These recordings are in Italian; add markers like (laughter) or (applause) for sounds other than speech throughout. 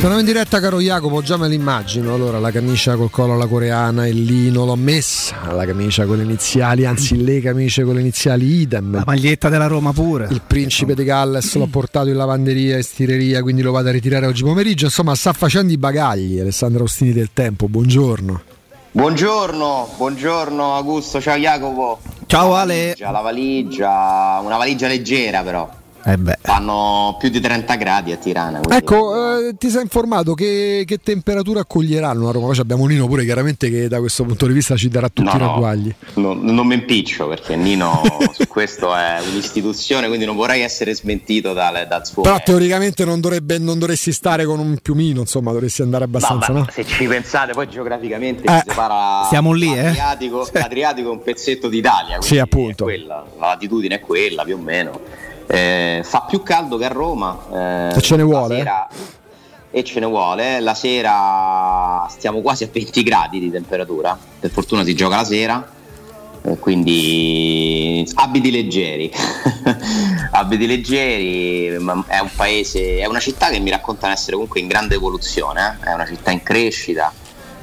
Torniamo in diretta caro Jacopo, già me l'immagino, allora la camicia col collo alla coreana, il lino l'ho messa, la camicia con le iniziali, anzi le camicie con le iniziali idem. La maglietta della Roma pure. Il principe di Galles l'ho portato in lavanderia e stireria, quindi lo vado a ritirare oggi pomeriggio, insomma sta facendo i bagagli Alessandro Ostini del Tempo, buongiorno. Buongiorno, buongiorno Augusto, ciao Jacopo. Ciao Ale. La valigia, una valigia leggera però. Eh Fanno più di 30 gradi a Tirana. Ecco, eh, ti sei informato che, che, temperatura accoglieranno a Roma? Poi abbiamo Nino pure chiaramente che da questo punto di vista ci darà tutti no, i ragguagli. No, non mi impiccio perché Nino (laughs) su questo è un'istituzione, quindi non vorrei essere smentito dal, dal suo... Però teoricamente non, dovrebbe, non, dovresti stare con un piumino, insomma dovresti andare abbastanza... No, no? Se ci pensate poi geograficamente eh, separa siamo lì, l'Adriatico, eh? l'Adriatico è un pezzetto d'Italia. Sì, appunto. Quella, la latitudine è quella più o meno eh, fa più caldo che a Roma. Eh, e ce ne vuole. Sera, e ce ne vuole. La sera stiamo quasi a 20 gradi di temperatura. Per fortuna si gioca la sera. Eh, quindi abiti leggeri. (laughs) abiti leggeri. È un paese, è una città che mi raccontano essere comunque in grande evoluzione. Eh. È una città in crescita.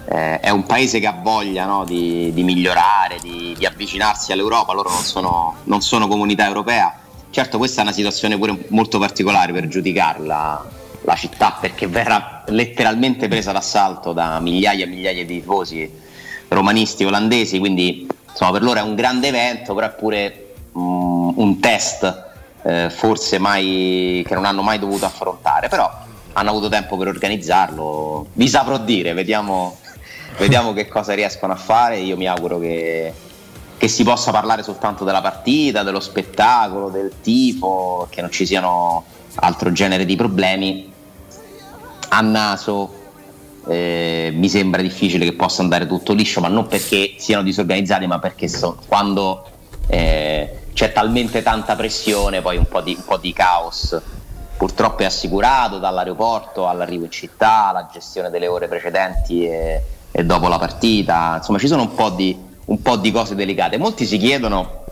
Eh, è un paese che ha voglia no, di, di, migliorare, di, di, avvicinarsi all'Europa. Loro non sono, non sono comunità europea Certo, questa è una situazione pure molto particolare per giudicarla la città perché verrà letteralmente presa d'assalto da migliaia e migliaia di tifosi romanisti olandesi, quindi insomma, per loro è un grande evento, però è pure um, un test eh, forse mai, che non hanno mai dovuto affrontare, però hanno avuto tempo per organizzarlo, vi saprò dire, vediamo, vediamo che cosa riescono a fare, io mi auguro che che si possa parlare soltanto della partita, dello spettacolo, del tifo, che non ci siano altro genere di problemi. A naso eh, mi sembra difficile che possa andare tutto liscio, ma non perché siano disorganizzati, ma perché so, quando eh, c'è talmente tanta pressione, poi un po' di, un po di caos purtroppo è assicurato dall'aeroporto all'arrivo in città, alla gestione delle ore precedenti e, e dopo la partita. Insomma, ci sono un po' di un po' di cose delicate. Molti si chiedono,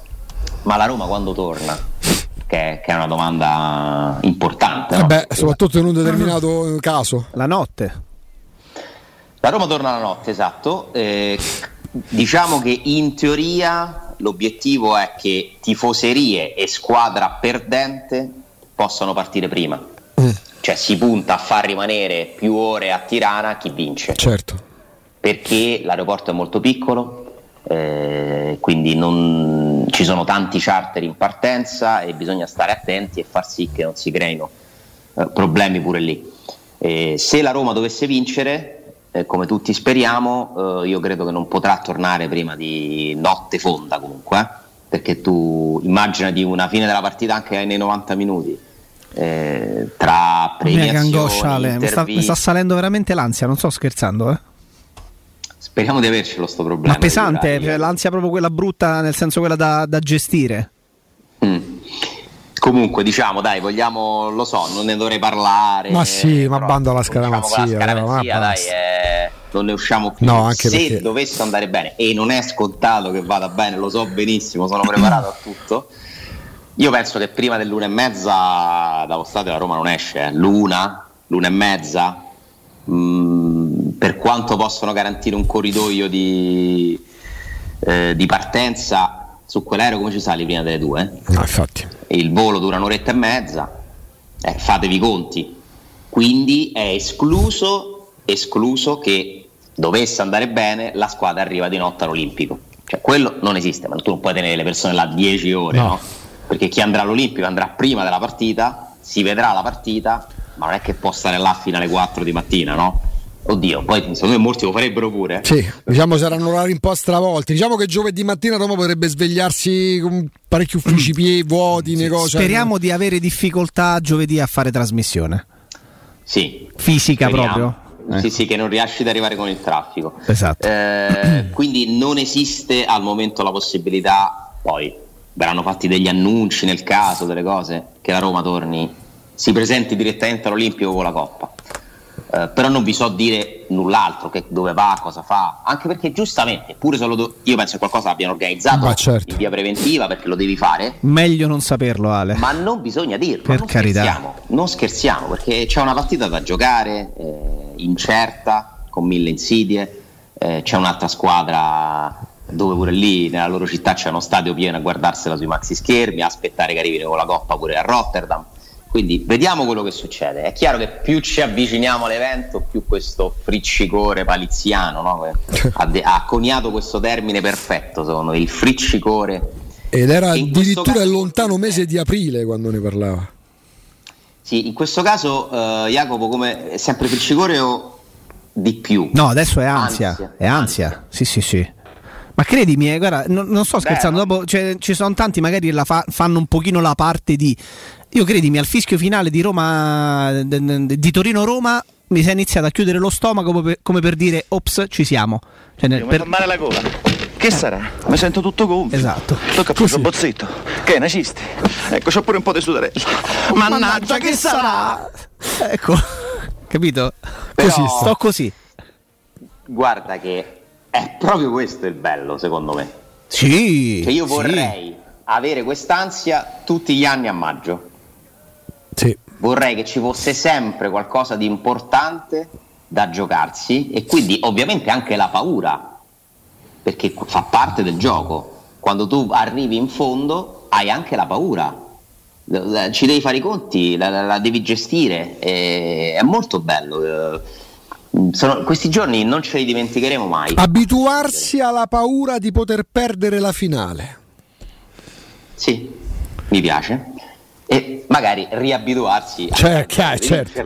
ma la Roma quando torna? Che, che è una domanda importante. No? beh, soprattutto in un determinato caso. La notte. La Roma torna la notte, esatto. Eh, diciamo che in teoria l'obiettivo è che tifoserie e squadra perdente possano partire prima. Mm. Cioè si punta a far rimanere più ore a Tirana chi vince. Certo. Perché l'aeroporto è molto piccolo, eh, quindi non, ci sono tanti charter in partenza e bisogna stare attenti e far sì che non si creino eh, problemi pure lì. Eh, se la Roma dovesse vincere, eh, come tutti speriamo, eh, io credo che non potrà tornare prima di notte fonda comunque, perché tu immaginati una fine della partita anche nei 90 minuti. Tra premiazioni, angoscia, mi sta, mi sta salendo veramente l'ansia, non sto scherzando, eh. Speriamo di avercelo sto problema. Ma pesante, cioè, l'ansia proprio quella brutta, nel senso quella da, da gestire. Mm. Comunque, diciamo, dai, vogliamo, lo so, non ne dovrei parlare. Ma sì, ma bando alla scaramazia. Diciamo la scaramazia dai, eh, non ne usciamo più. No, anche Se perché... dovesse andare bene, e non è scontato che vada bene, lo so benissimo, sono preparato a (clears throat) tutto. Io penso che prima dell'una e mezza dallo stadio la Roma non esce. Eh. L'una, l'una e mezza. Mm, per quanto possono garantire un corridoio di, eh, di partenza, su quell'aereo come ci sali prima delle due? No, infatti. Il volo dura un'oretta e mezza, eh, fatevi i conti. Quindi è escluso, escluso che dovesse andare bene la squadra arriva di notte all'Olimpico. Cioè, quello non esiste, ma tu non puoi tenere le persone là 10 ore, no. no? Perché chi andrà all'Olimpico andrà prima della partita, si vedrà la partita, ma non è che può stare là fino alle 4 di mattina, no? Oddio, poi secondo me molti lo farebbero pure. Sì, diciamo saranno orari un po' stravolti. Diciamo che giovedì mattina Roma potrebbe svegliarsi con parecchi uffici (clears throat) pieni vuoti, negozi. Speriamo di avere difficoltà giovedì a fare trasmissione. Sì. Fisica speriamo. proprio. Eh. Sì, sì, che non riesci ad arrivare con il traffico. Esatto. Eh, (clears throat) quindi non esiste al momento la possibilità, poi verranno fatti degli annunci nel caso delle cose, che la Roma torni, si presenti direttamente all'Olimpico con la Coppa. Eh, però non vi so dire null'altro, che dove va, cosa fa, anche perché giustamente, pure solo do- io penso che qualcosa abbiano organizzato certo. in via preventiva perché lo devi fare. Meglio non saperlo, Ale. Ma non bisogna dirlo, per non carità. Scherziamo, non scherziamo perché c'è una partita da giocare, eh, incerta, con mille insidie, eh, c'è un'altra squadra dove pure lì nella loro città c'è uno stadio pieno a guardarsela sui maxi schermi, a aspettare che arrivino con la coppa pure a Rotterdam. Quindi vediamo quello che succede. È chiaro che più ci avviciniamo all'evento, più questo friccicore paliziano no? (laughs) ha, de- ha, coniato questo termine perfetto, secondo me, il friccicore. Ed era addirittura il lontano mese di aprile quando ne parlava. Sì, in questo caso, uh, Jacopo, come è sempre friccicore o di più? No, adesso è ansia. ansia. È ansia. ansia. Sì, sì, sì. Ma credimi, eh, guarda, non, non sto scherzando, Beh, dopo cioè, ci sono tanti magari la fa, fanno un pochino la parte di io credimi, al fischio finale di Roma di Torino-Roma mi si è iniziato a chiudere lo stomaco come per, come per dire ops, ci siamo. Cioè, nel, per... Mi fa male la gola. Che eh. sarà? Mi sento tutto gonfio. Esatto. Tocca a un bozzetto. Che è nacisti? Ecco, c'ho pure un po' di sudarella. Mannaggia, Mannaggia che, che sarà? Ecco, (laughs) capito? Però... Così, sto così. Guarda che è proprio questo il bello, secondo me. Sì. Cioè io vorrei sì. avere quest'ansia tutti gli anni a maggio. Sì. Vorrei che ci fosse sempre qualcosa di importante da giocarsi e quindi ovviamente anche la paura, perché fa parte del gioco. Quando tu arrivi in fondo hai anche la paura, ci devi fare i conti, la, la, la devi gestire, è molto bello. Sono, questi giorni non ce li dimenticheremo mai. Abituarsi alla paura di poter perdere la finale. Sì, mi piace e magari riabituarsi cioè, a certo.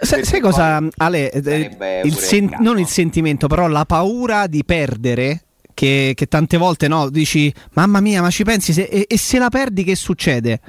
sai, sai cosa Ale? Eh, il sen- non il sentimento però la paura di perdere che, che tante volte no, dici mamma mia ma ci pensi se, e, e se la perdi che succede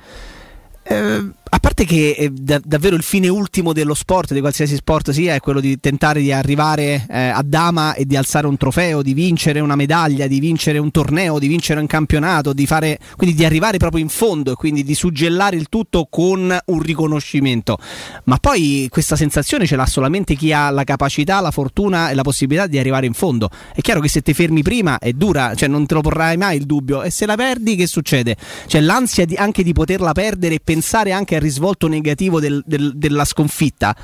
eh, a parte che eh, da, davvero il fine ultimo dello sport, di qualsiasi sport sia, è quello di tentare di arrivare eh, a dama e di alzare un trofeo, di vincere una medaglia, di vincere un torneo, di vincere un campionato, di fare, quindi di arrivare proprio in fondo e quindi di suggellare il tutto con un riconoscimento. Ma poi questa sensazione ce l'ha solamente chi ha la capacità, la fortuna e la possibilità di arrivare in fondo. È chiaro che se ti fermi prima è dura, cioè non te lo porrai mai il dubbio. E se la perdi, che succede? C'è l'ansia di, anche di poterla perdere e pensare anche a risvolto negativo del, del, della sconfitta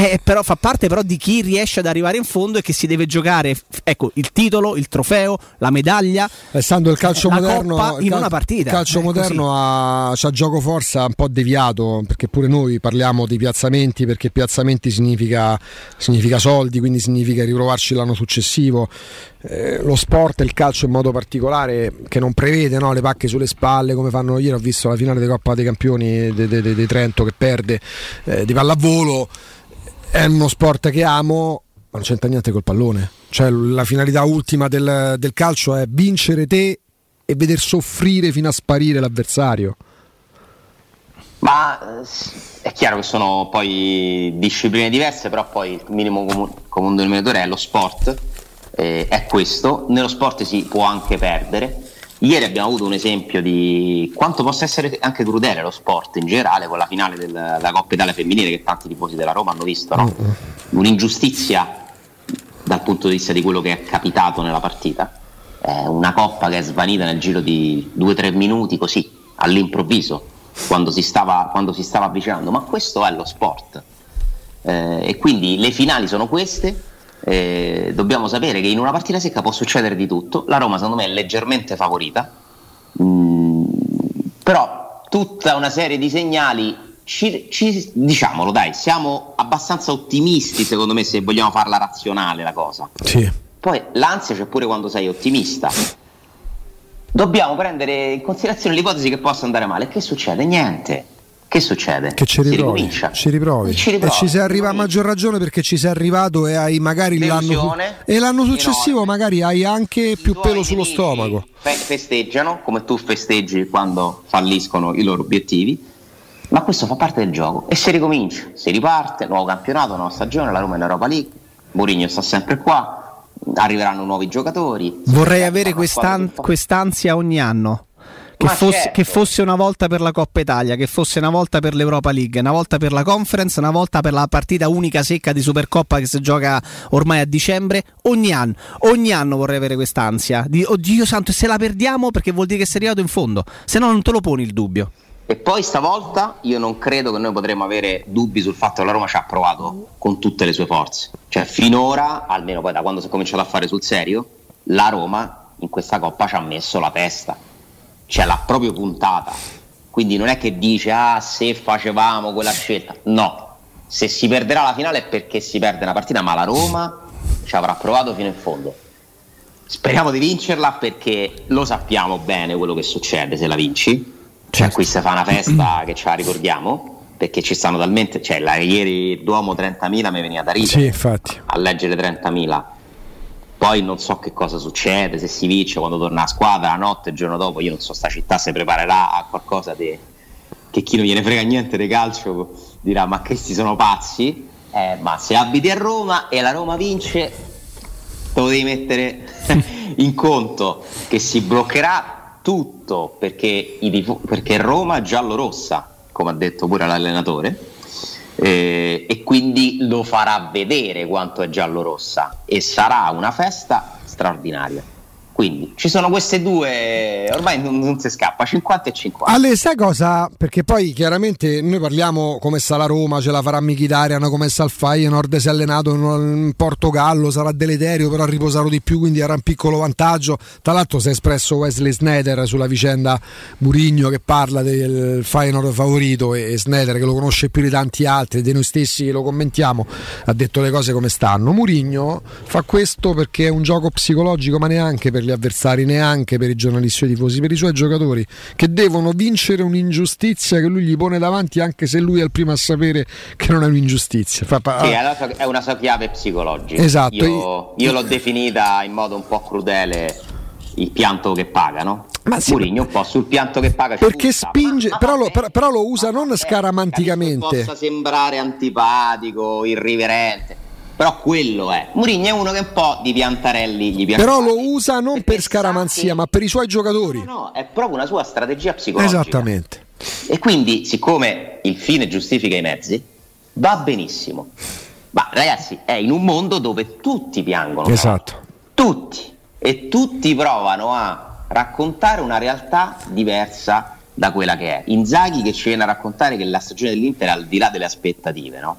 eh, però fa parte però di chi riesce ad arrivare in fondo e che si deve giocare ecco, il titolo, il trofeo, la medaglia. Essendo il calcio moderno in cal- una partita. Il calcio moderno ha, ha gioco forza un po' deviato, perché pure noi parliamo di piazzamenti, perché piazzamenti significa, significa soldi, quindi significa riprovarci l'anno successivo. Eh, lo sport e il calcio in modo particolare che non prevede no, le pacche sulle spalle come fanno ieri ho visto la finale di Coppa dei Campioni di de, de, de Trento che perde eh, di pallavolo è uno sport che amo, ma non c'entra niente col pallone. Cioè, la finalità ultima del, del calcio è vincere te e veder soffrire fino a sparire l'avversario. Ma eh, è chiaro che sono poi discipline diverse, però poi il minimo comune denominatore è lo sport, eh, è questo. Nello sport si può anche perdere Ieri abbiamo avuto un esempio di quanto possa essere anche crudele lo sport in generale con la finale della Coppa Italia femminile che tanti tifosi della Roma hanno visto, no? Un'ingiustizia dal punto di vista di quello che è capitato nella partita, è una coppa che è svanita nel giro di 2-3 minuti così, all'improvviso, quando si stava, quando si stava avvicinando, ma questo è lo sport. Eh, e quindi le finali sono queste, eh, dobbiamo sapere che in una partita secca può succedere di tutto. La Roma, secondo me, è leggermente favorita, mm, però tutta una serie di segnali. Ci, ci, diciamolo dai, siamo abbastanza ottimisti secondo me se vogliamo farla razionale la cosa. Sì. Poi l'ansia c'è pure quando sei ottimista. Dobbiamo prendere in considerazione l'ipotesi che possa andare male. Che succede? Niente che succede? Che ci riprovi, ci riprovi. Ci riprovi. E ci sei arrivato a maggior ragione perché ci sei arrivato e hai magari l'anno, e l'anno successivo enorme. magari hai anche più pelo sullo stomaco. Festeggiano come tu festeggi quando falliscono i loro obiettivi, ma questo fa parte del gioco e si ricomincia, si riparte, nuovo campionato, nuova stagione, la Roma in Europa League, Mourinho sta sempre qua, arriveranno nuovi giocatori. Vorrei avere quest'an- quest'ansia ogni anno Che fosse, certo. che fosse, una volta per la Coppa Italia, che fosse una volta per l'Europa League, una volta per la Conference, una volta per la partita unica secca di Supercoppa che si gioca ormai a dicembre, ogni anno, ogni anno vorrei avere quest'ansia di oddio santo, e se la perdiamo perché vuol dire che sei arrivato in fondo, se no non te lo poni il dubbio. E poi stavolta io non credo che noi potremmo avere dubbi sul fatto che la Roma ci ha provato con tutte le sue forze. Cioè finora, almeno poi da quando si è cominciato a fare sul serio, la Roma in questa coppa ci ha messo la testa. Cioè l'ha proprio puntata. Quindi non è che dice ah se facevamo quella scelta. No. Se si perderà la finale è perché si perde una partita, ma la Roma ci avrà provato fino in fondo. Speriamo di vincerla perché lo sappiamo bene quello che succede se la vinci cioè, certo. qui si fa una festa (clears throat) che ce la ricordiamo perché ci stanno talmente. Cioè, la, ieri Duomo 30.000 mi veniva da ridere sì, a leggere 30.000. Poi non so che cosa succede, se si vince quando torna a squadra, la notte, il giorno dopo, io non so, sta città si preparerà a qualcosa di, che chi non gliene frega niente di calcio dirà ma questi sono pazzi, eh, ma se abiti a Roma e la Roma vince, te lo devi mettere (laughs) in conto che si bloccherà tutto perché, perché Roma è giallo-rossa, come ha detto pure l'allenatore, eh, e quindi lo farà vedere quanto è giallo-rossa e sarà una festa straordinaria. Quindi ci sono queste due, ormai non, non, si scappa, 50 e 50. Ale, sai cosa? Perché poi chiaramente noi parliamo come sta la Roma, ce la farà Michitarian, come sta il Feyenoord, si è allenato in Portogallo, sarà deleterio, però ha riposato di più, quindi era un piccolo vantaggio. Tra l'altro si è espresso Wesley Snyder sulla vicenda Murigno che parla del Feyenoord favorito e Snyder che lo conosce più di tanti altri, di noi stessi che lo commentiamo, ha detto le cose come stanno. Murigno fa questo perché è un gioco psicologico, ma neanche per gli gli avversari, neanche per i giornalisti o i tifosi, per i suoi giocatori che devono vincere un'ingiustizia che lui gli pone davanti, anche se lui è il primo a sapere che non è un'ingiustizia. Fa, pa- sì, è una sua chiave psicologica. Esatto. Io, io l'ho definita in modo un po' crudele il pianto che paga, no? Ma sì, Murigno un po' sul pianto che paga perché butta, spinge, ma, ma però, lo, però, lo, usa non scaramanticamente. Possa sembrare antipatico, irriverente però quello è. Mourinho è uno che un po' di piantarelli gli piace. Però lo usa non per scaramanzia, ma per i suoi giocatori. No, no, è proprio una sua strategia psicologica. Esattamente. E quindi, siccome il fine giustifica i mezzi, va benissimo. Ma ragazzi, è in un mondo dove tutti piangono. Esatto. Tutti. E tutti provano a raccontare una realtà diversa da quella che è. Inzaghi che ci viene a raccontare che la stagione dell'Inter è al di là delle aspettative, no?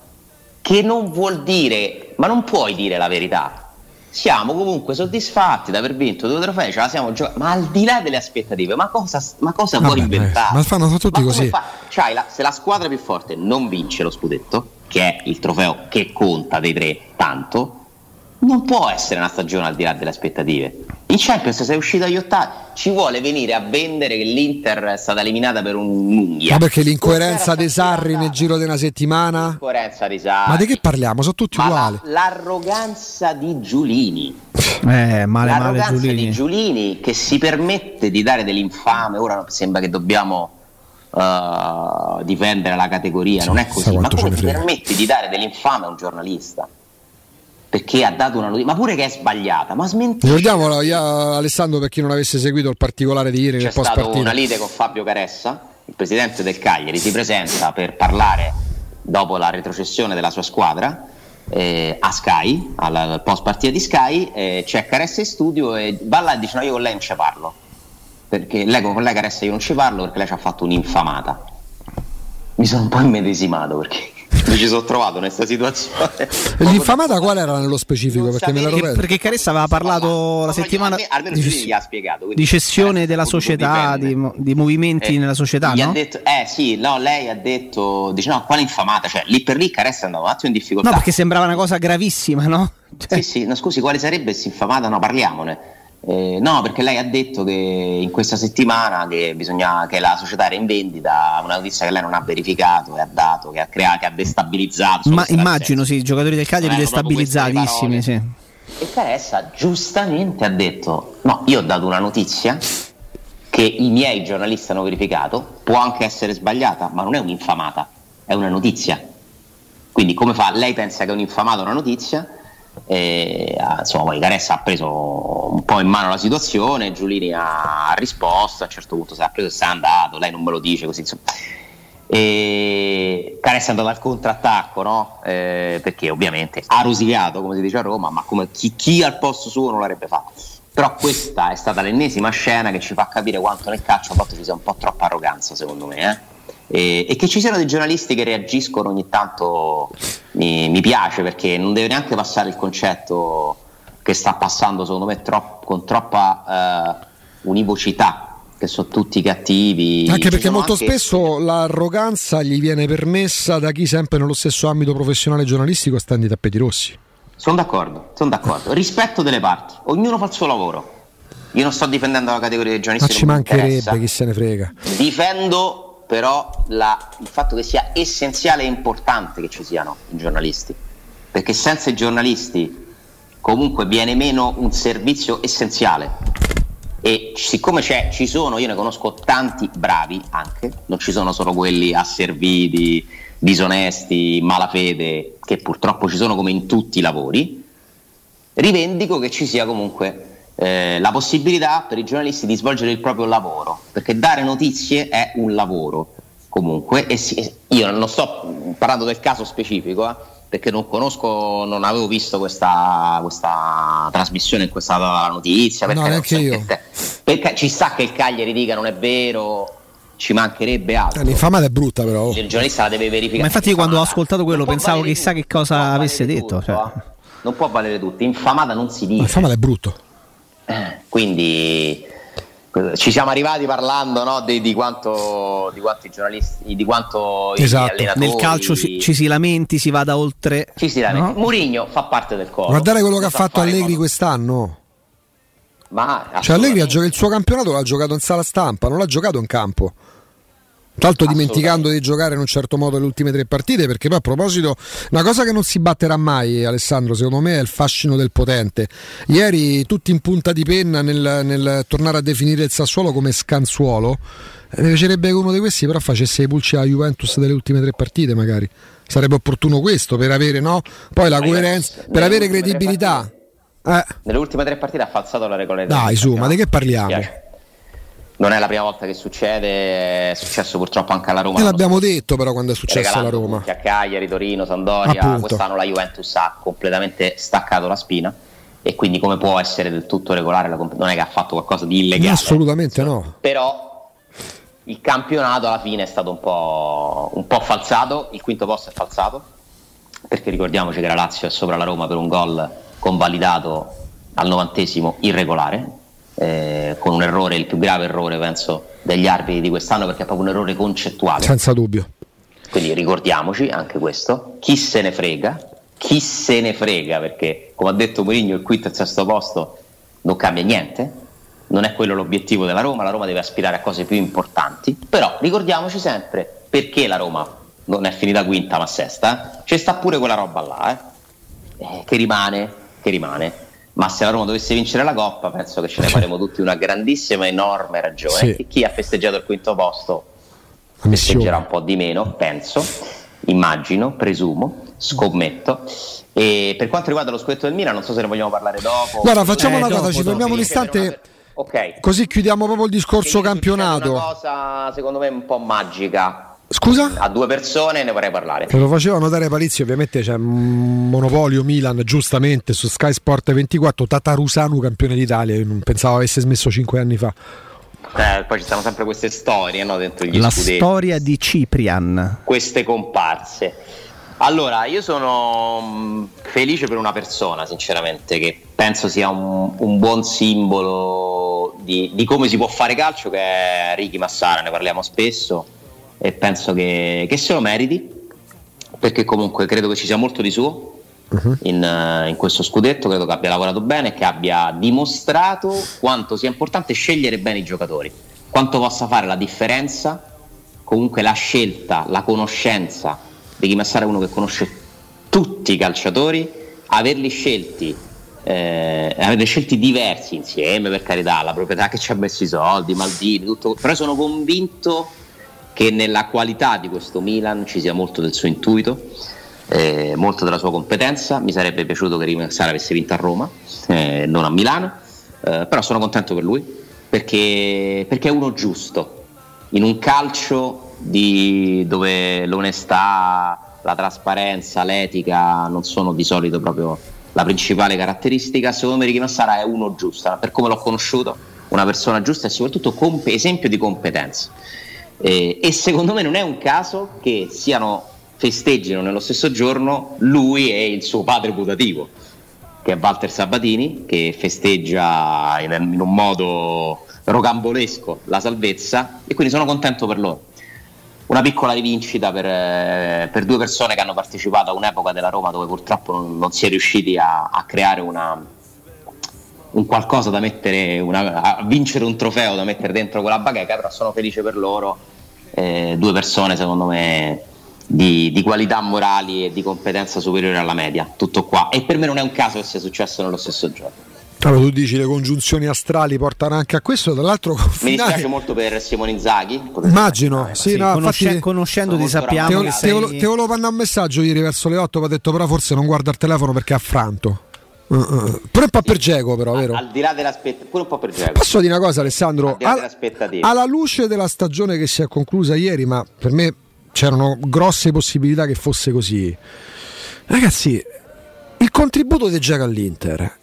Che non vuol dire, ma non puoi dire la verità. Siamo comunque soddisfatti di aver vinto due trofei, ce la siamo giocati, ma al di là delle aspettative, ma cosa, ma cosa Vabbè, vuoi inventare? Ma fanno tutti così. Fa? Cioè, la, se la squadra più forte non vince lo scudetto, che è il trofeo che conta dei tre tanto, non può essere una stagione al di là delle aspettative. In Champions sei uscito agli ottavi, ci vuole venire a vendere che l'Inter è stata eliminata per un'unghia. Ma perché l'incoerenza dei Sarri nel giro di una settimana? L'incoerenza dei Sarri. Ma di che parliamo? Sono tutti Ma uguali. La, l'arroganza di Giulini. Eh, male, l'arroganza male Giulini. di Giulini che si permette di dare dell'infame. Ora sembra che dobbiamo uh, difendere la categoria, non è così. Ma come ti permetti di dare dell'infame a un giornalista? Perché ha dato una notizia, ma pure che è sbagliata, ma smentita. Ricordiamolo, Alessandro, per chi non avesse seguito il particolare di ieri C'è stata una lite con Fabio Caressa, il presidente del Cagliari, si presenta per parlare dopo la retrocessione della sua squadra eh, a Sky, al, al post partita di Sky, eh, c'è Caressa in studio e va là e dice no io con lei non ci parlo, perché lei con lei Caressa io non ci parlo perché lei ci ha fatto un'infamata. Mi sono un po' immedesimato perché mi ci sono trovato in questa situazione. (laughs) L'infamata qual era nello specifico? Perché, me perché, perché Caressa aveva parlato la settimana almeno, di, gli ha spiegato, di cessione della società, di, di, movimenti eh, nella società. No? Ha detto, eh sì, no, lei ha detto, dice no, quale infamata? Cioè, lì per lì Caressa andava un attimo in difficoltà. No, perché sembrava una cosa gravissima, no? Cioè... Sì, sì, no, scusi, quale sarebbe questa infamata? No, parliamone. Eh, no, perché lei ha detto che in questa settimana che, bisogna, che la società era in vendita, una notizia che lei non ha verificato e ha dato, che ha creato, che ha destabilizzato. Ma immagino, sì, i giocatori del Cagliari destabilizzatissimi, sì. E Caressa giustamente ha detto: No, io ho dato una notizia che i miei giornalisti hanno verificato, può anche essere sbagliata, ma non è un'infamata, è una notizia. Quindi come fa? Lei pensa che è un'infamata una notizia? E, ah, insomma, poi Caressa ha preso un po' in mano la situazione, Giulini ha risposto, a un certo punto si è preso e si è andato, lei non me lo dice così insomma. E Caressa è andato al contrattacco, no? eh, perché ovviamente ha rosicato, come si dice a Roma, ma chi, chi al posto suo non l'avrebbe fatto. Però questa è stata l'ennesima scena che ci fa capire quanto nel calcio a volte ci sia un po' troppa arroganza, secondo me. Eh? E, e, che ci siano dei giornalisti che reagiscono ogni tanto mi, mi, piace perché non deve neanche passare il concetto che sta passando secondo me troppo, con troppa eh, univocità che sono tutti cattivi. Anche perché molto anche... spesso l'arroganza gli viene permessa da chi sempre nello stesso ambito professionale giornalistico sta nei tappeti rossi. Sono d'accordo, sono d'accordo. Rispetto delle parti ognuno fa il suo lavoro. Io non sto difendendo la categoria dei giornalisti ma ci mancherebbe chi se ne frega. Difendo però la, il fatto che sia essenziale e importante che ci siano i giornalisti, perché senza i giornalisti comunque viene meno un servizio essenziale. E siccome ci sono, io ne conosco tanti bravi anche, non ci sono solo quelli asserviti, disonesti, malafede, che purtroppo ci sono come in tutti i lavori, rivendico che ci sia comunque eh, la possibilità per i giornalisti di svolgere il proprio lavoro, perché dare notizie è un lavoro comunque. E si, io non sto parlando del caso specifico, eh, perché non conosco, non avevo visto questa, questa trasmissione la notizia. Perché, no, neanche io. Perché ci sta che il Cagliari dica non è vero, ci mancherebbe altro. L'infamata è brutta, però. Il giornalista la deve verificare. Ma infatti, quando ho ascoltato quello, pensavo chissà che cosa avesse detto. Tutto, cioè. Eh. Non può valere tutto. Infamata non si dice. Infamata è brutto. Quindi ci siamo arrivati parlando no, di, di, quanto, di quanto i giornalisti, di quanto esatto. Nel calcio ci, ci, si lamenti, si vada oltre. Ci si lamenti. No? Murigno fa parte del coro. Guardate quello che ha fatto Allegri quest'anno. Ma cioè Allegri ha giocato il suo campionato, l'ha giocato in sala stampa, non l'ha giocato in campo. Tra l'altro dimenticando di giocare in un certo modo le ultime tre partite, perché poi a proposito, una cosa che non si batterà mai, Alessandro, secondo me è il fascino del potente. Ieri tutti in punta di penna nel, nel tornare a definire il Sassuolo come scansuolo. Mi piacerebbe che uno di questi però facesse i pulci alla Juventus delle ultime tre partite, magari. Sarebbe opportuno questo per avere, no? Poi la coerenza, per avere credibilità. Eh. Nelle ultime tre partite ha falsato la regola Dai, su, ma di che parliamo? Non è la prima volta che succede, è successo purtroppo anche alla Roma. E l'abbiamo detto però quando è successo alla Roma. A Cagliari, Torino, Sandoria, Appunto. quest'anno la Juventus ha completamente staccato la spina e quindi come può essere del tutto regolare la comp- non è che ha fatto qualcosa di illegale. Assolutamente no. Però il campionato alla fine è stato un po', un po' falsato, il quinto posto è falsato, perché ricordiamoci che la Lazio è sopra la Roma per un gol convalidato al novantesimo irregolare, eh, con un errore, il più grave errore penso degli arbitri di quest'anno perché è proprio un errore concettuale. Senza dubbio. Quindi ricordiamoci anche questo, chi se ne frega, chi se ne frega perché come ha detto Mourinho il quinto e il sesto posto non cambia niente, non è quello l'obiettivo della Roma, la Roma deve aspirare a cose più importanti, però ricordiamoci sempre perché la Roma non è finita quinta ma sesta, eh? c'è sta pure quella roba là eh? Eh, che rimane, che rimane ma se la Roma dovesse vincere la Coppa penso che ce ne faremo tutti una grandissima, enorme ragione. Sì. Chi ha festeggiato il quinto posto festeggerà un po' di meno, penso, immagino, presumo, scommetto. E per quanto riguarda lo scudetto del Milan, non so se ne vogliamo parlare dopo. Guarda, facciamo eh, una cosa, ci fermiamo un istante. Okay. Così chiudiamo proprio il discorso campionato. Una cosa secondo me un po' magica Scusa? A due persone ne vorrei parlare. Te lo faceva notare Palizzi, ovviamente c'è un monopolio Milan, giustamente, su Sky Sport 24, Tatarusanu campione d'Italia, io non pensavo avesse smesso cinque anni fa. Eh, poi ci stanno sempre queste storie no, dentro gli La scudetti. storia di Ciprian. Queste comparse. Allora, io sono mm, felice per una persona, sinceramente, che penso sia un, un buon simbolo di, di, come si può fare calcio, che è Ricky Massara, ne parliamo spesso e penso che, che se lo meriti perché comunque credo che ci sia molto di suo uh-huh. in, uh, in, questo scudetto, credo che abbia lavorato bene e che abbia dimostrato quanto sia importante scegliere bene i giocatori, quanto possa fare la differenza, comunque la scelta, la conoscenza di chi Massara è uno che conosce tutti i calciatori, averli scelti eh, averli scelti diversi insieme per carità, la proprietà che ci ha messo i soldi, Maldini, tutto, però sono convinto che nella qualità di questo Milan ci sia molto del suo intuito eh, molto della sua competenza. Mi sarebbe piaciuto che Rimassara avesse vinto a Roma, eh, non a Milano, eh, però sono contento per lui perché, perché, è uno giusto. In un calcio dove l'onestà, la trasparenza, l'etica non sono di solito proprio la principale caratteristica, secondo me Ricky Massara è uno giusto, per come l'ho conosciuto, una persona giusta e soprattutto comp- esempio di competenza. Eh, e secondo me non è un caso che siano festeggino nello stesso giorno lui e il suo padre putativo, che è Walter Sabatini, che festeggia in, un modo rocambolesco la salvezza e quindi sono contento per loro. Una piccola rivincita per, eh, per, due persone che hanno partecipato a un'epoca della Roma dove purtroppo non, non si è riusciti a, a creare una, un qualcosa da mettere, una, a vincere un trofeo da mettere dentro quella bacheca, però sono felice per loro. Eh, due persone secondo me di, di, qualità morali e di competenza superiore alla media. Tutto qua. E per me non è un caso che sia successo nello stesso giorno. Allora, tu dici le congiunzioni astrali portano anche a questo, tra l'altro mi dispiace molto per Simone Inzaghi. Immagino, sì, sì, no, conosce, infatti, conoscendoti sappiamo te, che sei... te, volevo, te volevo mandare un messaggio ieri verso le 8, mi ha detto però forse non guarda il telefono perché è affranto. Uh, uh. Pure un po' per Geco, però, vero? Al, al di là dell'aspettativa, pure un po' per Geco. Posso dire una cosa, Alessandro? Al, alla luce della stagione che si è conclusa ieri, ma per me c'erano grosse possibilità che fosse così. Ragazzi, il contributo di Giacomo all'Inter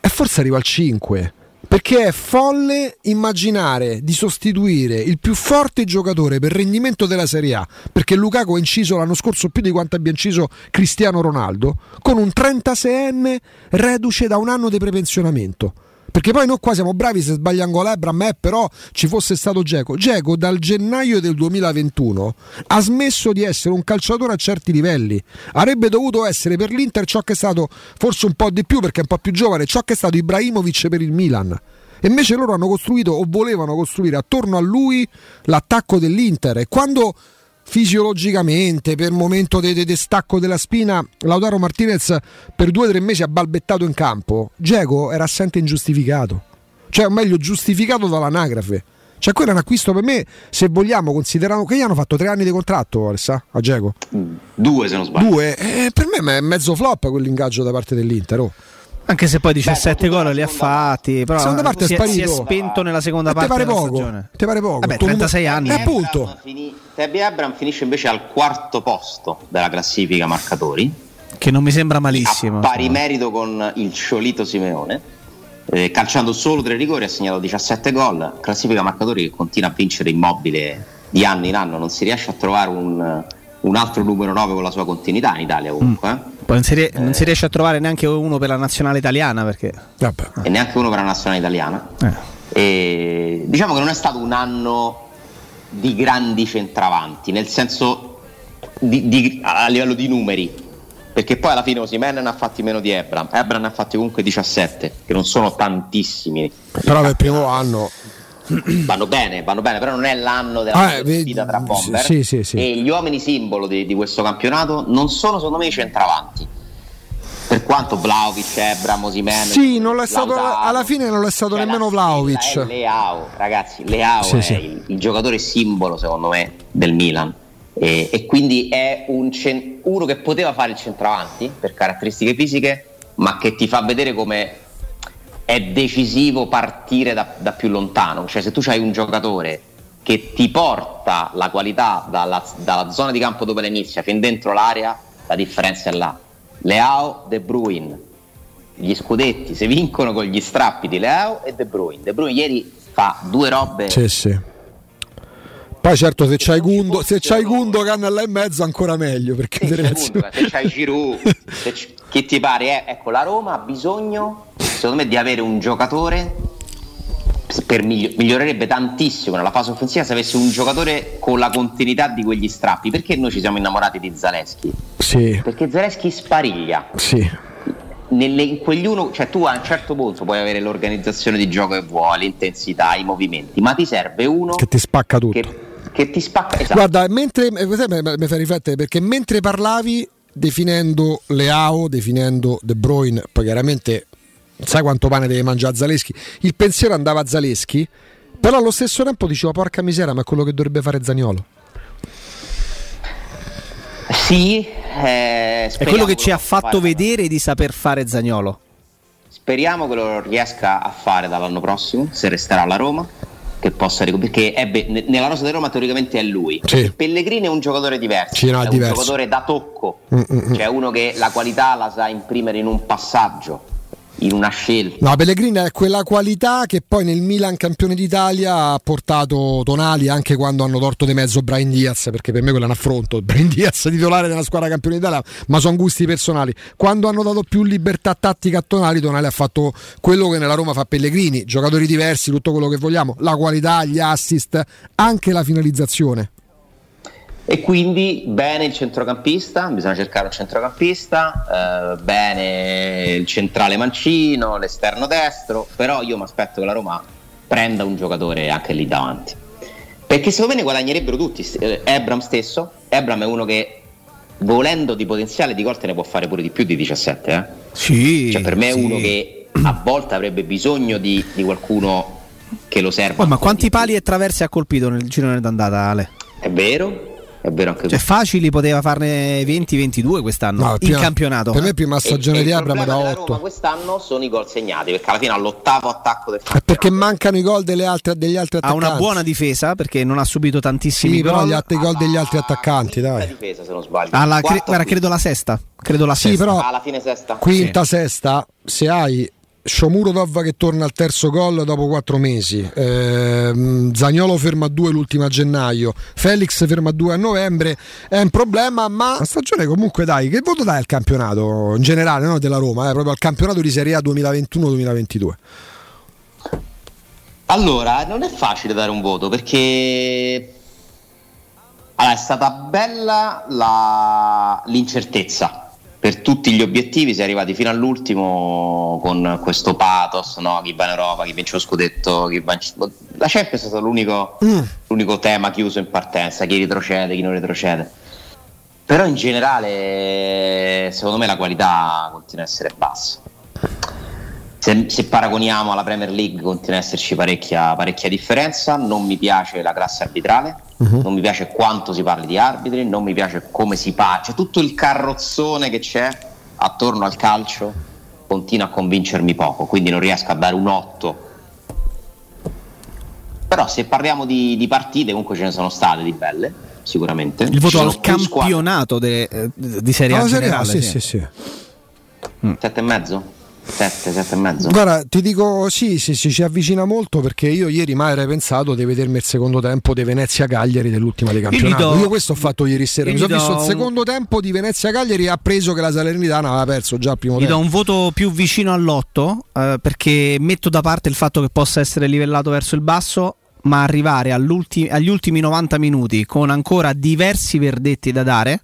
è forse arriva al 5. Perché è folle immaginare di sostituire il più forte giocatore per rendimento della Serie A, perché Lukaku ha inciso l'anno scorso più di quanto abbia inciso Cristiano Ronaldo, con un 36enne reduce da un anno di prepensionamento. Perché poi noi qua siamo bravi se sbagliamo gol Ebram, eh, però ci fosse stato Geco. Geco dal gennaio del 2021 ha smesso di essere un calciatore a certi livelli. Avrebbe dovuto essere per l'Inter ciò che è stato, forse un po' di più perché è un po' più giovane, ciò che è stato Ibrahimovic per il Milan. E invece loro hanno costruito o volevano costruire attorno a lui l'attacco dell'Inter. E quando fisiologicamente, per momento di de, de stacco della spina, Lautaro Martinez per due o tre mesi ha balbettato in campo. Geco era assente ingiustificato, cioè o meglio giustificato dall'anagrafe. Cioè, quello è un acquisto per me, se vogliamo, considerando che gli hanno fatto tre anni di contratto Alessa, a Geco. Due se non sbaglio. Due, eh, per me è mezzo flop quell'ingaggio da parte dell'Inter. Oh. Anche se poi 17 gol li ha fatti, però seconda parte si, è, si è spento nella seconda e parte pare della poco, stagione. Te pare poco. Vabbè, 36 anni. E eh, appunto. Tebby Abram finisce invece al quarto posto della classifica marcatori. Che non mi sembra malissimo. A pari merito con il Ciolito Simeone. Eh, calciando solo tre rigori ha segnato 17 gol. Classifica marcatori che continua a vincere immobile di anno in anno. Non si riesce a trovare un, un altro numero 9 con la sua continuità in Italia comunque. Mm. Poi non si, rie- non si, riesce a trovare neanche uno per la nazionale italiana perché... E neanche uno per la nazionale italiana. Eh. E diciamo che non è stato un anno di grandi centravanti, nel senso di, di, a livello di numeri. Perché poi alla fine Osimen ne ha fatti meno di Ebram. Ebram ne ha fatti comunque 17, che non sono tantissimi. Però per il primo anno vanno bene, vanno bene, però non è l'anno della ah, sfida tra bomber. Sì, sì, sì. E gli uomini simbolo di, di, questo campionato non sono secondo me i centravanti. Per quanto Vlaovic, Ebram, Osimen Sì, non è stato, alla fine non è stato cioè nemmeno Vlaovic. Leao, ragazzi, Leao è. Il, il, giocatore simbolo secondo me del Milan. E, e quindi è un cent- uno che poteva fare il centravanti per caratteristiche fisiche, ma che ti fa vedere come è decisivo partire da, da più lontano, cioè se tu hai un giocatore che ti porta la qualità dalla, dalla zona di campo dove la inizia fin dentro l'area, la differenza è là. Leao, De Bruyne, gli scudetti si vincono con gli strappi di Leao e De Bruyne. De Bruyne ieri fa due robe sì, sì. Poi certo se c'hai Gundo, se c'hai Gundogan là in mezzo ancora meglio perché se, c'hai Giroud, se c- chi ti pare? Eh, ecco, la Roma ha bisogno secondo me di avere un giocatore per miglior- migliorerebbe tantissimo nella fase offensiva se avesse un giocatore con la continuità di quegli strappi. Perché noi ci siamo innamorati di Zaleschi? Sì. Perché Zaleschi spariglia. Sì. Nelle, in quegli uno, cioè tu a un certo punto puoi avere l'organizzazione di gioco che vuoi, l'intensità, i movimenti, ma ti serve uno che ti spacca tutto. Che, che ti spacca. Esatto. Guarda, mentre mi fai riflettere perché mentre parlavi definendo Leao, definendo De Bruyne, poi chiaramente sai quanto pane deve mangiare Zaleschi. Il pensiero andava a Zaleschi, però allo stesso tempo dicevo porca misera, ma è quello che dovrebbe fare Zaniolo. Sì, eh, è quello che ci ha fatto vedere di saper fare Zagnolo. Speriamo che lo riesca a fare dall'anno prossimo, se resterà alla Roma che possa perché ebbe, nella rosa di Roma teoricamente è lui. Sì. Pellegrini è un giocatore diverso, sì, no, è, è un giocatore da tocco, Mm-mm. cioè uno che la qualità la sa imprimere in un passaggio in una scelta. No, Pellegrini è quella qualità che poi nel Milan campione d'Italia ha portato Tonali anche quando hanno torto di mezzo Brian Diaz, perché per me quello è un affronto, (laughs) Brian Diaz titolare della squadra campione d'Italia, ma sono gusti personali. Quando hanno dato più libertà tattica a Tonali, Tonali ha fatto quello che nella Roma fa Pellegrini, giocatori diversi, tutto quello che vogliamo, la qualità, gli assist, anche la finalizzazione. E quindi bene il centrocampista, bisogna cercare un centrocampista, eh, bene il centrale mancino, l'esterno destro, però io mi aspetto che la Roma prenda un giocatore anche lì davanti. Perché secondo me ne guadagnerebbero tutti. Eh, Ebram stesso, Ebram è uno che volendo di potenziale di gol te ne può fare pure di più di 17. Eh? Sì, cioè, per me è uno che a volte avrebbe bisogno di, di qualcuno che lo serva. Oh, ma quanti pali e traverse ha colpito nel girone d'andata, Ale? È vero, è vero anche cioè, facili poteva farne 20-22 quest'anno no, in campionato. Per me prima stagione di Abram da 8. Roma quest'anno sono i gol segnati perché alla fine all'ottavo attacco del campionato. Perché mancano i gol altre, degli altri attaccanti. Ha una buona difesa perché non ha subito tantissimi sì, gol. però gli altri gol degli altri attaccanti, dai. difesa se non sbaglio. Alla, cre- guarda, credo la sesta. Credo la sì, sesta. però alla fine sesta. Quinta, sì. sesta, se hai Shomurodov che torna al terzo gol dopo quattro mesi, eh, Zagnolo ferma a due l'ultima a gennaio, Felix ferma a due a novembre, è un problema, ma la stagione comunque dai, che voto dai al campionato in generale no, della Roma, eh, proprio al campionato di Serie A 2021-2022? Allora, non è facile dare un voto perché allora, è stata bella la... l'incertezza per tutti gli obiettivi si è arrivati fino all'ultimo con questo pathos, no? chi va in Europa, chi vince lo scudetto, chi va in... la Champions è stato l'unico, mm. l'unico tema chiuso in partenza, chi retrocede, chi non retrocede. Però in generale secondo me la qualità continua a essere bassa. Se, se, paragoniamo alla Premier League continua ad esserci parecchia, parecchia differenza, non mi piace la classe arbitrale, uh-huh. non mi piace quanto si parli di arbitri, non mi piace come si parla, cioè tutto il carrozzone che c'è attorno al calcio continua a convincermi poco, quindi non riesco a dare un 8. Però se parliamo di, di partite comunque ce ne sono state di belle, sicuramente. Il voto al campionato de, eh, di Serie A no, generale, sì, sì, sì. Mm. Sette e mezzo? 7, 7 e mezzo. Guarda, ti dico sì, sì, sì, ci avvicina molto perché io ieri mai avrei pensato di vedermi il secondo tempo di Venezia-Cagliari dell'ultima di campionato. Io, do, io questo ho fatto ieri sera. Mi sono visto il secondo tempo di Venezia-Cagliari e ha preso che la Salernitana aveva perso già il primo gli tempo. do un voto più vicino all'otto eh, perché metto da parte il fatto che possa essere livellato verso il basso ma arrivare agli ultimi 90 minuti con ancora diversi verdetti da dare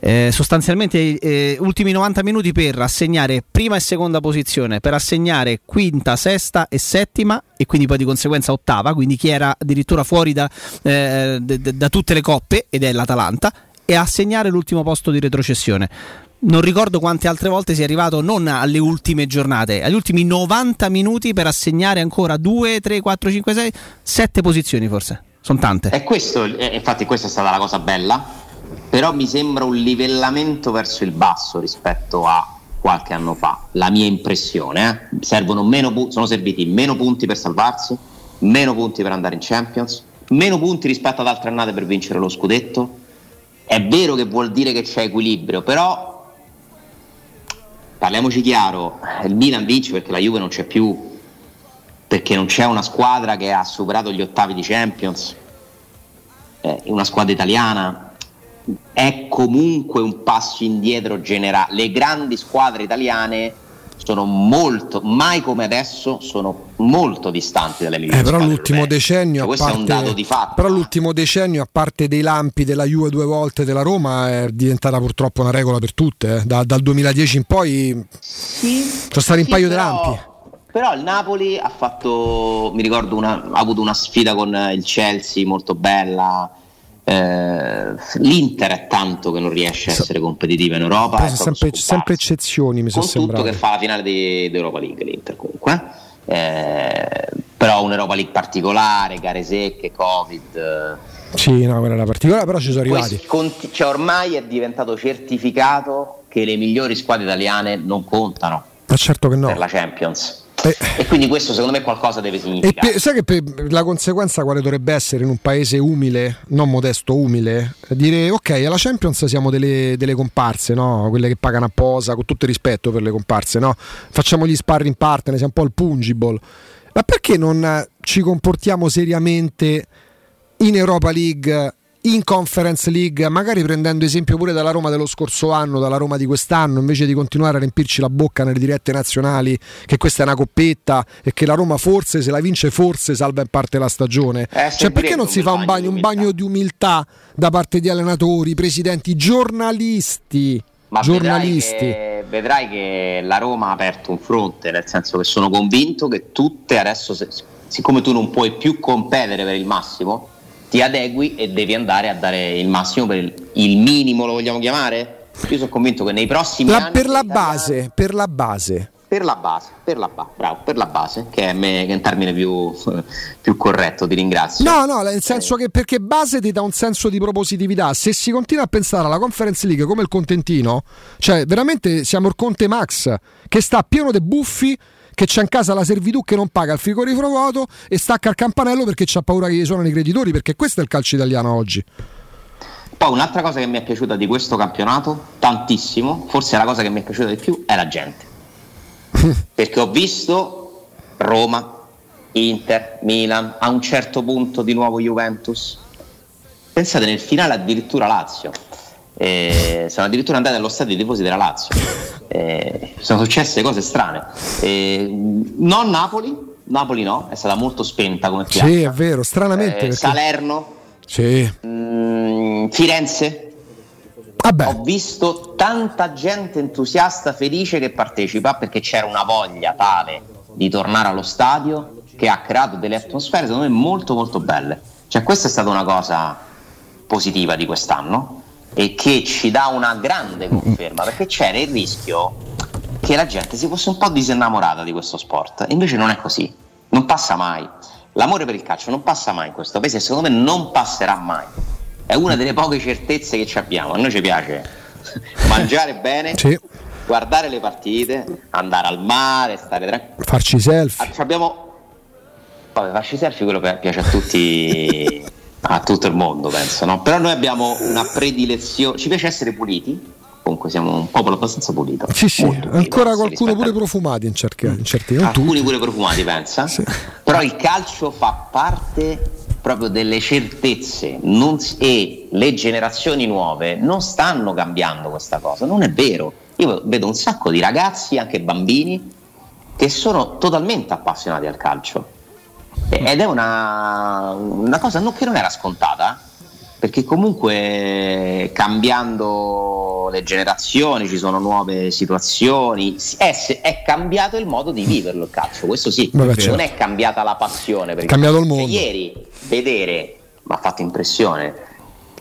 eh, sostanzialmente eh, ultimi 90 minuti per assegnare prima e seconda posizione, per assegnare quinta, sesta e settima e quindi poi di conseguenza ottava, quindi chi era addirittura fuori da, eh, d- d- da tutte le coppe ed è l'Atalanta e assegnare l'ultimo posto di retrocessione. Non ricordo quante altre volte si è arrivato non alle ultime giornate, agli ultimi 90 minuti per assegnare ancora 2, 3, 4, 5, 6, 7 posizioni forse. Sono tante. E questo, eh, infatti, questa è stata la cosa bella però mi sembra un livellamento verso il basso rispetto a qualche anno fa, la mia impressione. Eh? Servono meno pu- sono serviti meno punti per salvarsi, meno punti per andare in Champions, meno punti rispetto ad altre annate per vincere lo scudetto. È vero che vuol dire che c'è equilibrio, però parliamoci chiaro, il Milan vince perché la Juve non c'è più, perché non c'è una squadra che ha superato gli ottavi di Champions, è una squadra italiana, è comunque un passo indietro generale. Le grandi squadre italiane sono molto, mai come adesso, sono molto distanti dalle migliori. Eh, però l'ultimo decennio, cioè, questo parte, è un dato di fatto. Però l'ultimo decennio, a parte dei lampi della Juve due volte della Roma, è diventata purtroppo una regola per tutte. Eh. Da, dal 2010 in poi sì, sono stati sì, un paio però, di lampi. Però il Napoli ha fatto, mi ricordo, una, ha avuto una sfida con il Chelsea molto bella eh, L'Inter è tanto che non riesce a essere competitiva in Europa. È sempre, sempre, eccezioni, mi sono sembrato. che fa la finale di, di Europa League l'Inter comunque. Eh, però un'Europa League particolare, gare secche, Covid. Sì, no, quella era particolare, però ci sono arrivati. Conti- cioè, ormai è diventato certificato che le migliori squadre italiane non contano. Ma certo che no. Per la Champions. Eh. E quindi questo secondo me qualcosa deve significare. E sai che per, la conseguenza quale dovrebbe essere in un paese umile, non modesto, umile? Dire ok, alla Champions siamo delle, delle comparse, no? quelle che pagano a posa, con tutto il rispetto per le comparse, no? facciamo gli sparring partner, siamo un po' il pungible. Ma perché non ci comportiamo seriamente in Europa League in Conference League, magari prendendo esempio pure dalla Roma dello scorso anno, dalla Roma di quest'anno, invece di continuare a riempirci la bocca nelle dirette nazionali che questa è una coppetta e che la Roma forse se la vince forse salva in parte la stagione. Eh, cioè perché non si fa un bagno, un bagno di umiltà da parte di allenatori, presidenti, giornalisti? Ma giornalisti. Vedrai che, vedrai che la Roma ha aperto un fronte, nel senso che sono convinto che tutte adesso, siccome tu non puoi più competere per il massimo, ti adegui e devi andare a dare il massimo per il, il minimo, lo vogliamo chiamare? Io sono convinto che nei prossimi la, anni. Per la base, per la base. Per la base, per la, ba- bravo, per la base, che è, me, che è un termine più, (laughs) più, corretto, ti ringrazio. No, no, nel senso che perché base ti dà un senso di propositività. Se si continua a pensare alla Conference League come il contentino, cioè veramente siamo il Conte Max, che sta pieno di buffi che c'è in casa la servitù che non paga il frigorifero vuoto e stacca il campanello perché c'ha paura che gli suonano i creditori, perché questo è il calcio italiano oggi. Poi un'altra cosa che mi è piaciuta di questo campionato, tantissimo, forse la cosa che mi è piaciuta di più, è la gente. (laughs) perché ho visto Roma, Inter, Milan, a un certo punto di nuovo Juventus. Pensate nel finale addirittura Lazio. Eh, sono addirittura andati allo stadio i tifosi della Lazio. Eh, sono successe cose strane. Eh, non Napoli, Napoli no, è stata molto spenta come piazza. Sì, è vero, stranamente. Eh, perché... Salerno, sì. mh, mm, Firenze. Vabbè. Ho visto tanta gente entusiasta, felice che partecipa perché c'era una voglia tale di tornare allo stadio che ha creato delle atmosfere secondo me molto molto belle. Cioè questa è stata una cosa positiva di quest'anno e che ci dà una grande conferma perché c'era il rischio che la gente si fosse un po' disinnamorata di questo sport. Invece non è così. Non passa mai. L'amore per il calcio non passa mai in questo paese e secondo me non passerà mai. È una delle poche certezze che ci abbiamo. A noi ci piace (laughs) mangiare bene sì. guardare le partite andare al mare stare tranquilli farci selfie. Abbiamo Vabbè, farci selfie quello piace a tutti (laughs) a tutto il mondo, penso. No? Però noi abbiamo una predilezione, ci piace essere puliti. Comunque siamo un popolo abbastanza pulito. Sì, sì, pulito, ancora qualcuno pure profumati in certi, in certi Alcuni tutti. pure profumati, pensa. Sì. Però il calcio fa parte proprio delle certezze non, e le generazioni nuove non stanno cambiando questa cosa, non è vero. Io vedo un sacco di ragazzi, anche bambini, che sono totalmente appassionati al calcio ed è una, una cosa non, che non era scontata, perché comunque cambiando le generazioni ci sono nuove situazioni, è, è cambiato il modo di viverlo il calcio, questo sì, Vabbè, certo. non è cambiata la passione, perché cambiato il mondo. ieri vedere, mi ha fatto impressione,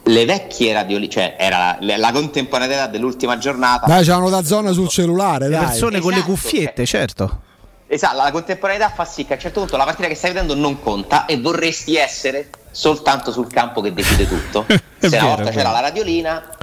le vecchie radioline, cioè era la, la, contemporaneità dell'ultima giornata. Dai, c'erano da zona sul cellulare, le dai. persone esatto, con le esatto, cuffiette, certo. Esatto, la contemporaneità fa sì che a un certo punto la partita che stai vedendo non conta e vorresti essere soltanto sul campo che decide tutto. (laughs) Se una volta c'era la radiolina,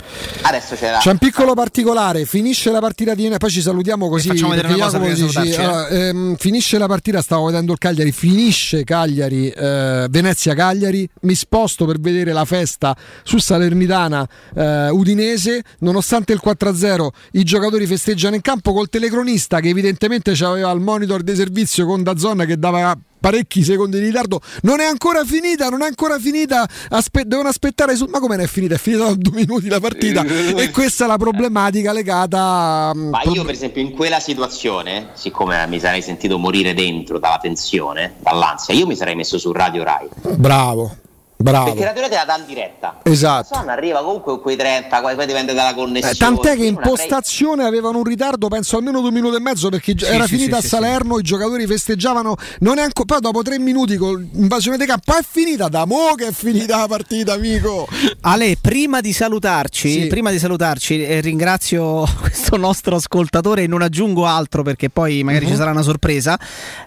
adesso c'era. C'è un piccolo particolare: finisce la partita di poi ci salutiamo così. E facciamo vedere una cosa dici, allora, ehm, finisce la partita, stavo vedendo il Cagliari, finisce Cagliari, eh, Venezia-Cagliari. Mi sposto per vedere la festa su Salernitana eh, Udinese. Nonostante il 4-0, i giocatori festeggiano in campo col telecronista che evidentemente aveva il monitor di servizio con Dazzon che dava parecchi secondi di ritardo. Non è ancora finita, non è ancora finita. Aspe- devono aspettare su. Ma come non è finita? È finita da due minuti la partita. (laughs) e questa è la problematica legata. Mm, Ma io, per esempio, in quella situazione, siccome mi sarei sentito morire dentro dalla tensione, dall'ansia, io mi sarei messo su Radio Rai. Bravo. Bravo. Perché la teoria te la dà in diretta. Esatto. Son arriva comunque con quei 30, poi dipende dalla connessione. Eh, tant'è che in postazione avevano un ritardo, penso almeno due minuti e mezzo, perché sì, era sì, finita sì, a Salerno, i giocatori festeggiavano. Non è ancora. Poi dopo tre minuti con invasione di campo è finita. Da mo' che è finita la partita, amico. Ale, prima di salutarci, prima di salutarci, eh, ringrazio (laughs) questo nostro ascoltatore e non aggiungo altro perché poi magari uh-huh. ci mhm. sarà una sorpresa.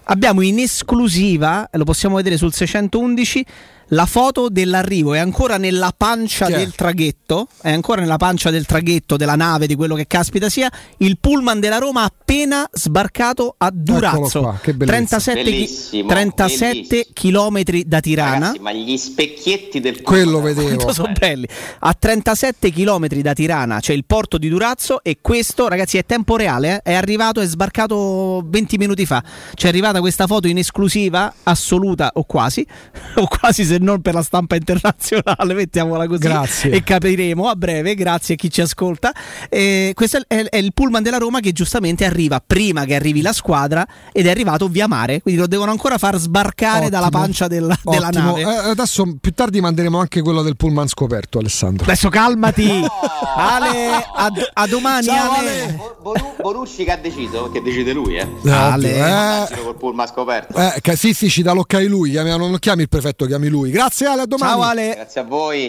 Abbiamo in esclusiva, lo possiamo vedere sul 611 la foto dell'arrivo è ancora nella pancia del traghetto, è ancora nella pancia del traghetto della nave, di quello che caspita sia, il pullman della Roma appena sbarcato a Durazzo, qua, 37, Bellissimo, 37 km da Tirana. Ragazzi, ma gli specchietti del Quello pullman, vedevo. Sono belli. A 37 km da Tirana c'è il porto di Durazzo e questo, ragazzi, è tempo reale. eh? È arrivato, è sbarcato 20 minuti fa. Ci è arrivata questa foto in esclusiva assoluta o quasi, (laughs) o quasi se non per la stampa (laughs) internazionale, mettiamola così. Grazie. E capiremo a breve, grazie a chi ci ascolta. Eh, questo è, è il pullman della Roma che giustamente arriva prima che arrivi la squadra ed è arrivato via mare, quindi lo devono ancora far sbarcare Ottimo. dalla pancia della, della nave. Eh, adesso più tardi manderemo anche quello del pullman scoperto, Alessandro. Adesso calmati, (laughs) Ale. A, a domani, Ciao, Ale. Ale. Bo- Boru- Bonucci che ha deciso? Perché decide lui, eh? Ale. Eh, Immagino col pullman scoperto. eh, che sì, sì, ci dà l'ok lui. Chiami- non chiami il prefetto, chiami lui. Grazie Ale, a domani. Ciao Ale. Grazie a voi.